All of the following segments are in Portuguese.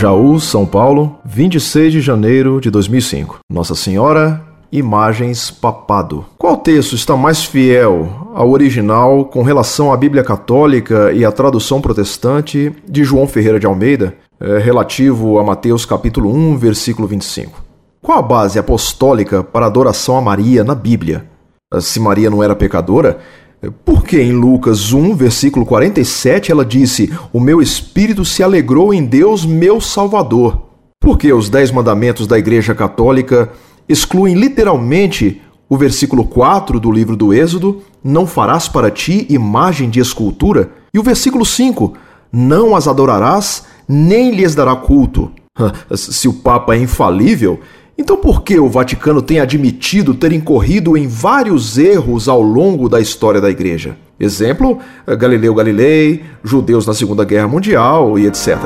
Jaú, São Paulo, 26 de janeiro de 2005. Nossa Senhora, Imagens Papado. Qual texto está mais fiel ao original com relação à Bíblia Católica e à tradução protestante de João Ferreira de Almeida, é, relativo a Mateus capítulo 1, versículo 25? Qual a base apostólica para a adoração a Maria na Bíblia? Se Maria não era pecadora, por que em Lucas 1, versículo 47, ela disse: O meu espírito se alegrou em Deus, meu Salvador? Por que os Dez Mandamentos da Igreja Católica excluem literalmente o versículo 4 do livro do Êxodo: Não farás para ti imagem de escultura? E o versículo 5: Não as adorarás, nem lhes dará culto. Se o Papa é infalível, então, por que o Vaticano tem admitido ter incorrido em vários erros ao longo da história da Igreja? Exemplo, Galileu Galilei, judeus na Segunda Guerra Mundial e etc.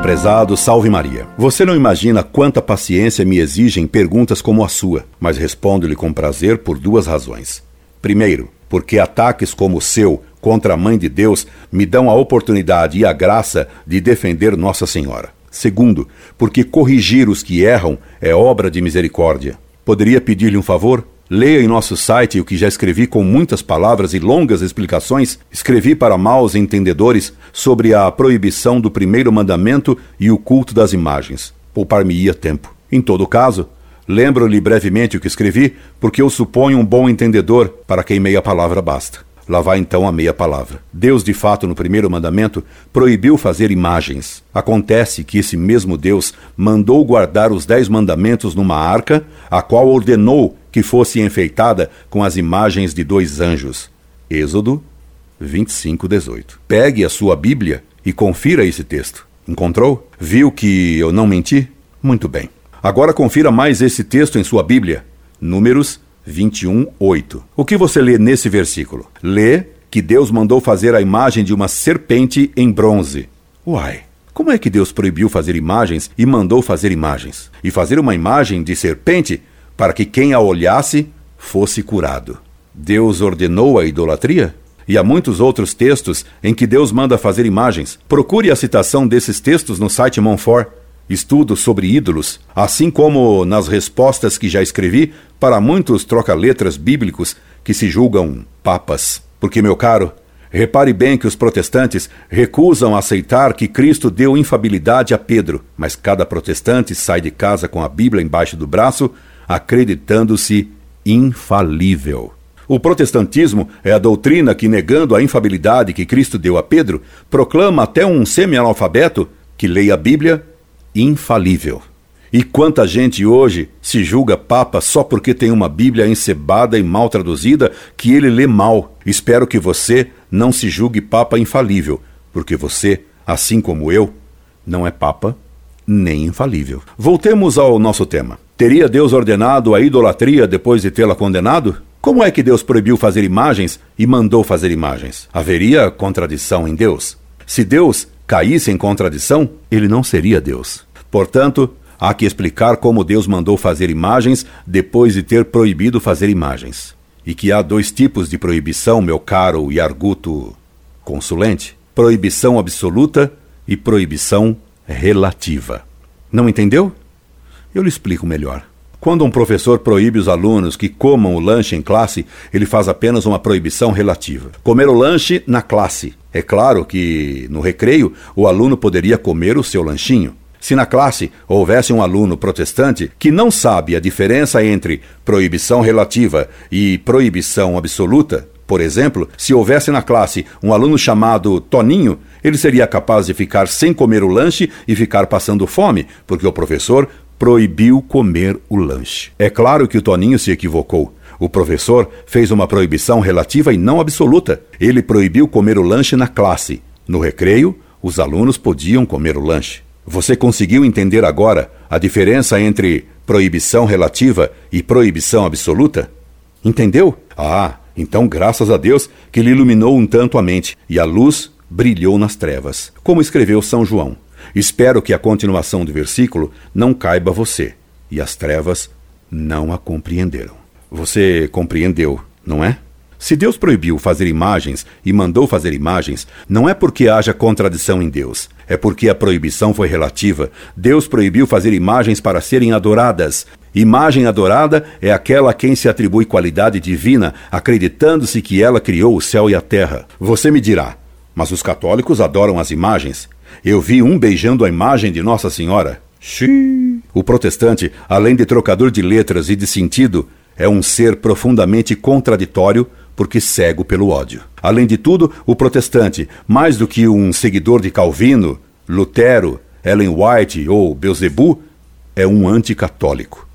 Prezado Salve Maria. Você não imagina quanta paciência me exigem perguntas como a sua, mas respondo-lhe com prazer por duas razões. Primeiro, porque ataques como o seu contra a Mãe de Deus me dão a oportunidade e a graça de defender Nossa Senhora. Segundo, porque corrigir os que erram é obra de misericórdia. Poderia pedir-lhe um favor? Leia em nosso site o que já escrevi com muitas palavras e longas explicações. Escrevi para maus entendedores sobre a proibição do primeiro mandamento e o culto das imagens. Poupar-me-ia tempo. Em todo caso, lembro-lhe brevemente o que escrevi, porque eu suponho um bom entendedor para quem meia palavra basta. Lá vai então a meia palavra. Deus, de fato, no primeiro mandamento, proibiu fazer imagens. Acontece que esse mesmo Deus mandou guardar os dez mandamentos numa arca, a qual ordenou que fosse enfeitada com as imagens de dois anjos. Êxodo 25, 18. Pegue a sua Bíblia e confira esse texto. Encontrou? Viu que eu não menti? Muito bem. Agora confira mais esse texto em sua Bíblia. Números 21, 8. O que você lê nesse versículo? Lê que Deus mandou fazer a imagem de uma serpente em bronze. Uai! Como é que Deus proibiu fazer imagens e mandou fazer imagens? E fazer uma imagem de serpente para que quem a olhasse fosse curado. Deus ordenou a idolatria? E há muitos outros textos em que Deus manda fazer imagens. Procure a citação desses textos no site Monfort estudo sobre ídolos, assim como nas respostas que já escrevi para muitos troca-letras bíblicos que se julgam papas. Porque, meu caro, repare bem que os protestantes recusam aceitar que Cristo deu infabilidade a Pedro, mas cada protestante sai de casa com a Bíblia embaixo do braço, acreditando-se infalível. O protestantismo é a doutrina que, negando a infabilidade que Cristo deu a Pedro, proclama até um semi-analfabeto que leia a Bíblia infalível. E quanta gente hoje se julga papa só porque tem uma Bíblia encebada e mal traduzida que ele lê mal. Espero que você não se julgue papa infalível, porque você, assim como eu, não é papa nem infalível. Voltemos ao nosso tema. Teria Deus ordenado a idolatria depois de tê-la condenado? Como é que Deus proibiu fazer imagens e mandou fazer imagens? Haveria contradição em Deus? Se Deus caísse em contradição, ele não seria Deus. Portanto, há que explicar como Deus mandou fazer imagens depois de ter proibido fazer imagens. E que há dois tipos de proibição, meu caro e arguto consulente: proibição absoluta e proibição relativa. Não entendeu? Eu lhe explico melhor. Quando um professor proíbe os alunos que comam o lanche em classe, ele faz apenas uma proibição relativa. Comer o lanche na classe. É claro que, no recreio, o aluno poderia comer o seu lanchinho. Se na classe houvesse um aluno protestante que não sabe a diferença entre proibição relativa e proibição absoluta, por exemplo, se houvesse na classe um aluno chamado Toninho, ele seria capaz de ficar sem comer o lanche e ficar passando fome, porque o professor proibiu comer o lanche. É claro que o Toninho se equivocou. O professor fez uma proibição relativa e não absoluta. Ele proibiu comer o lanche na classe. No recreio, os alunos podiam comer o lanche. Você conseguiu entender agora a diferença entre proibição relativa e proibição absoluta? Entendeu? Ah, então graças a Deus que lhe iluminou um tanto a mente e a luz brilhou nas trevas. Como escreveu São João. Espero que a continuação do versículo não caiba você, e as trevas não a compreenderam. Você compreendeu, não é? Se Deus proibiu fazer imagens e mandou fazer imagens, não é porque haja contradição em Deus, é porque a proibição foi relativa. Deus proibiu fazer imagens para serem adoradas. Imagem adorada é aquela a quem se atribui qualidade divina, acreditando-se que ela criou o céu e a terra. Você me dirá, mas os católicos adoram as imagens. Eu vi um beijando a imagem de Nossa Senhora. Xiii. O protestante, além de trocador de letras e de sentido, é um ser profundamente contraditório porque cego pelo ódio. Além de tudo, o protestante, mais do que um seguidor de Calvino, Lutero, Ellen White ou Beelzebub, é um anticatólico.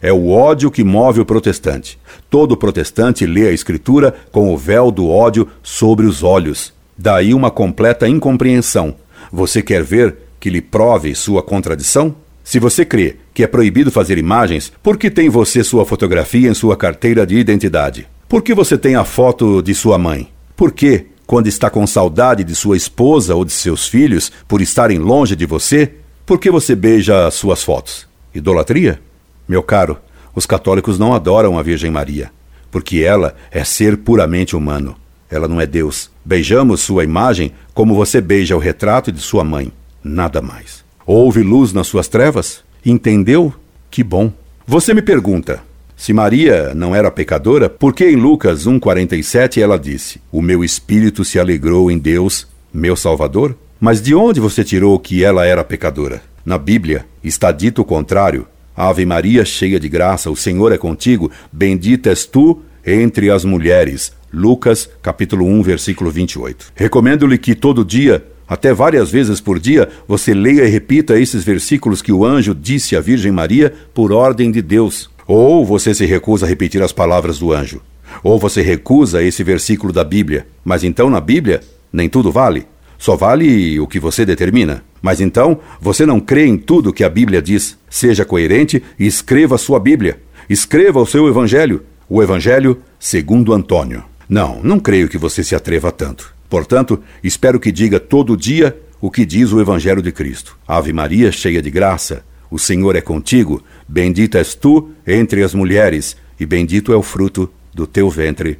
É o ódio que move o protestante. Todo protestante lê a Escritura com o véu do ódio sobre os olhos. Daí uma completa incompreensão. Você quer ver que lhe prove sua contradição? Se você crê que é proibido fazer imagens, por que tem você sua fotografia em sua carteira de identidade? Por que você tem a foto de sua mãe? Por que, quando está com saudade de sua esposa ou de seus filhos por estarem longe de você, por que você beija suas fotos? Idolatria? Meu caro, os católicos não adoram a Virgem Maria, porque ela é ser puramente humano. Ela não é Deus. Beijamos sua imagem como você beija o retrato de sua mãe. Nada mais. Houve luz nas suas trevas? Entendeu? Que bom. Você me pergunta: se Maria não era pecadora, por que em Lucas 1,47 ela disse: O meu espírito se alegrou em Deus, meu Salvador? Mas de onde você tirou que ela era pecadora? Na Bíblia está dito o contrário. Ave Maria, cheia de graça, o Senhor é contigo, bendita és tu entre as mulheres. Lucas, capítulo 1, versículo 28. Recomendo-lhe que todo dia, até várias vezes por dia, você leia e repita esses versículos que o anjo disse à Virgem Maria por ordem de Deus. Ou você se recusa a repetir as palavras do anjo, ou você recusa esse versículo da Bíblia. Mas então na Bíblia, nem tudo vale. Só vale o que você determina. Mas então, você não crê em tudo que a Bíblia diz. Seja coerente e escreva a sua Bíblia. Escreva o seu Evangelho. O Evangelho segundo Antônio. Não, não creio que você se atreva tanto. Portanto, espero que diga todo dia o que diz o Evangelho de Cristo. Ave Maria, cheia de graça, o Senhor é contigo, bendita és tu entre as mulheres, e bendito é o fruto do teu ventre,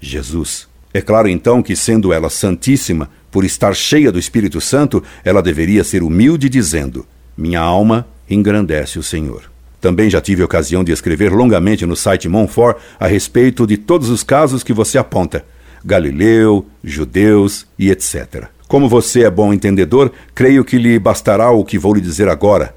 Jesus. É claro então que, sendo ela santíssima, por estar cheia do Espírito Santo, ela deveria ser humilde, dizendo: Minha alma engrandece o Senhor. Também já tive ocasião de escrever longamente no site Monfort a respeito de todos os casos que você aponta: Galileu, judeus e etc. Como você é bom entendedor, creio que lhe bastará o que vou lhe dizer agora.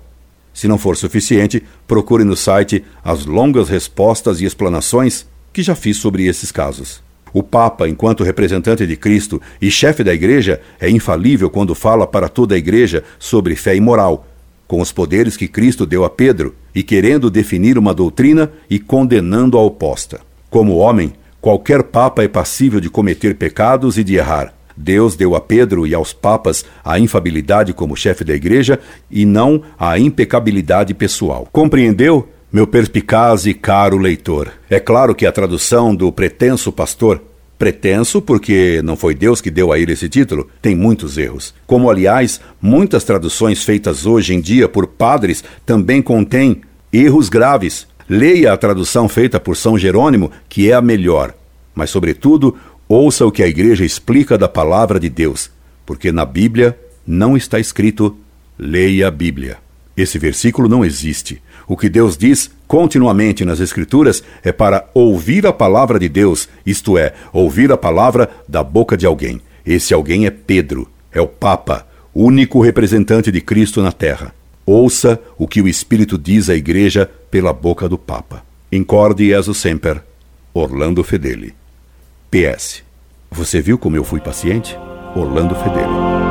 Se não for suficiente, procure no site as longas respostas e explanações que já fiz sobre esses casos. O Papa, enquanto representante de Cristo e chefe da Igreja, é infalível quando fala para toda a Igreja sobre fé e moral, com os poderes que Cristo deu a Pedro e querendo definir uma doutrina e condenando a oposta. Como homem, qualquer Papa é passível de cometer pecados e de errar. Deus deu a Pedro e aos papas a infabilidade como chefe da igreja e não a impecabilidade pessoal. Compreendeu? Meu perspicaz e caro leitor. É claro que a tradução do pretenso pastor Pretenso, porque não foi Deus que deu a ele esse título, tem muitos erros. Como, aliás, muitas traduções feitas hoje em dia por padres também contêm erros graves. Leia a tradução feita por São Jerônimo, que é a melhor. Mas, sobretudo, Ouça o que a igreja explica da palavra de Deus, porque na Bíblia não está escrito leia a Bíblia. Esse versículo não existe. O que Deus diz continuamente nas Escrituras é para ouvir a palavra de Deus, isto é, ouvir a palavra da boca de alguém. Esse alguém é Pedro, é o Papa, único representante de Cristo na terra. Ouça o que o Espírito diz à Igreja pela boca do Papa. Incorde o semper, Orlando Fedeli. PS. Você viu como eu fui paciente? Orlando Fedeli.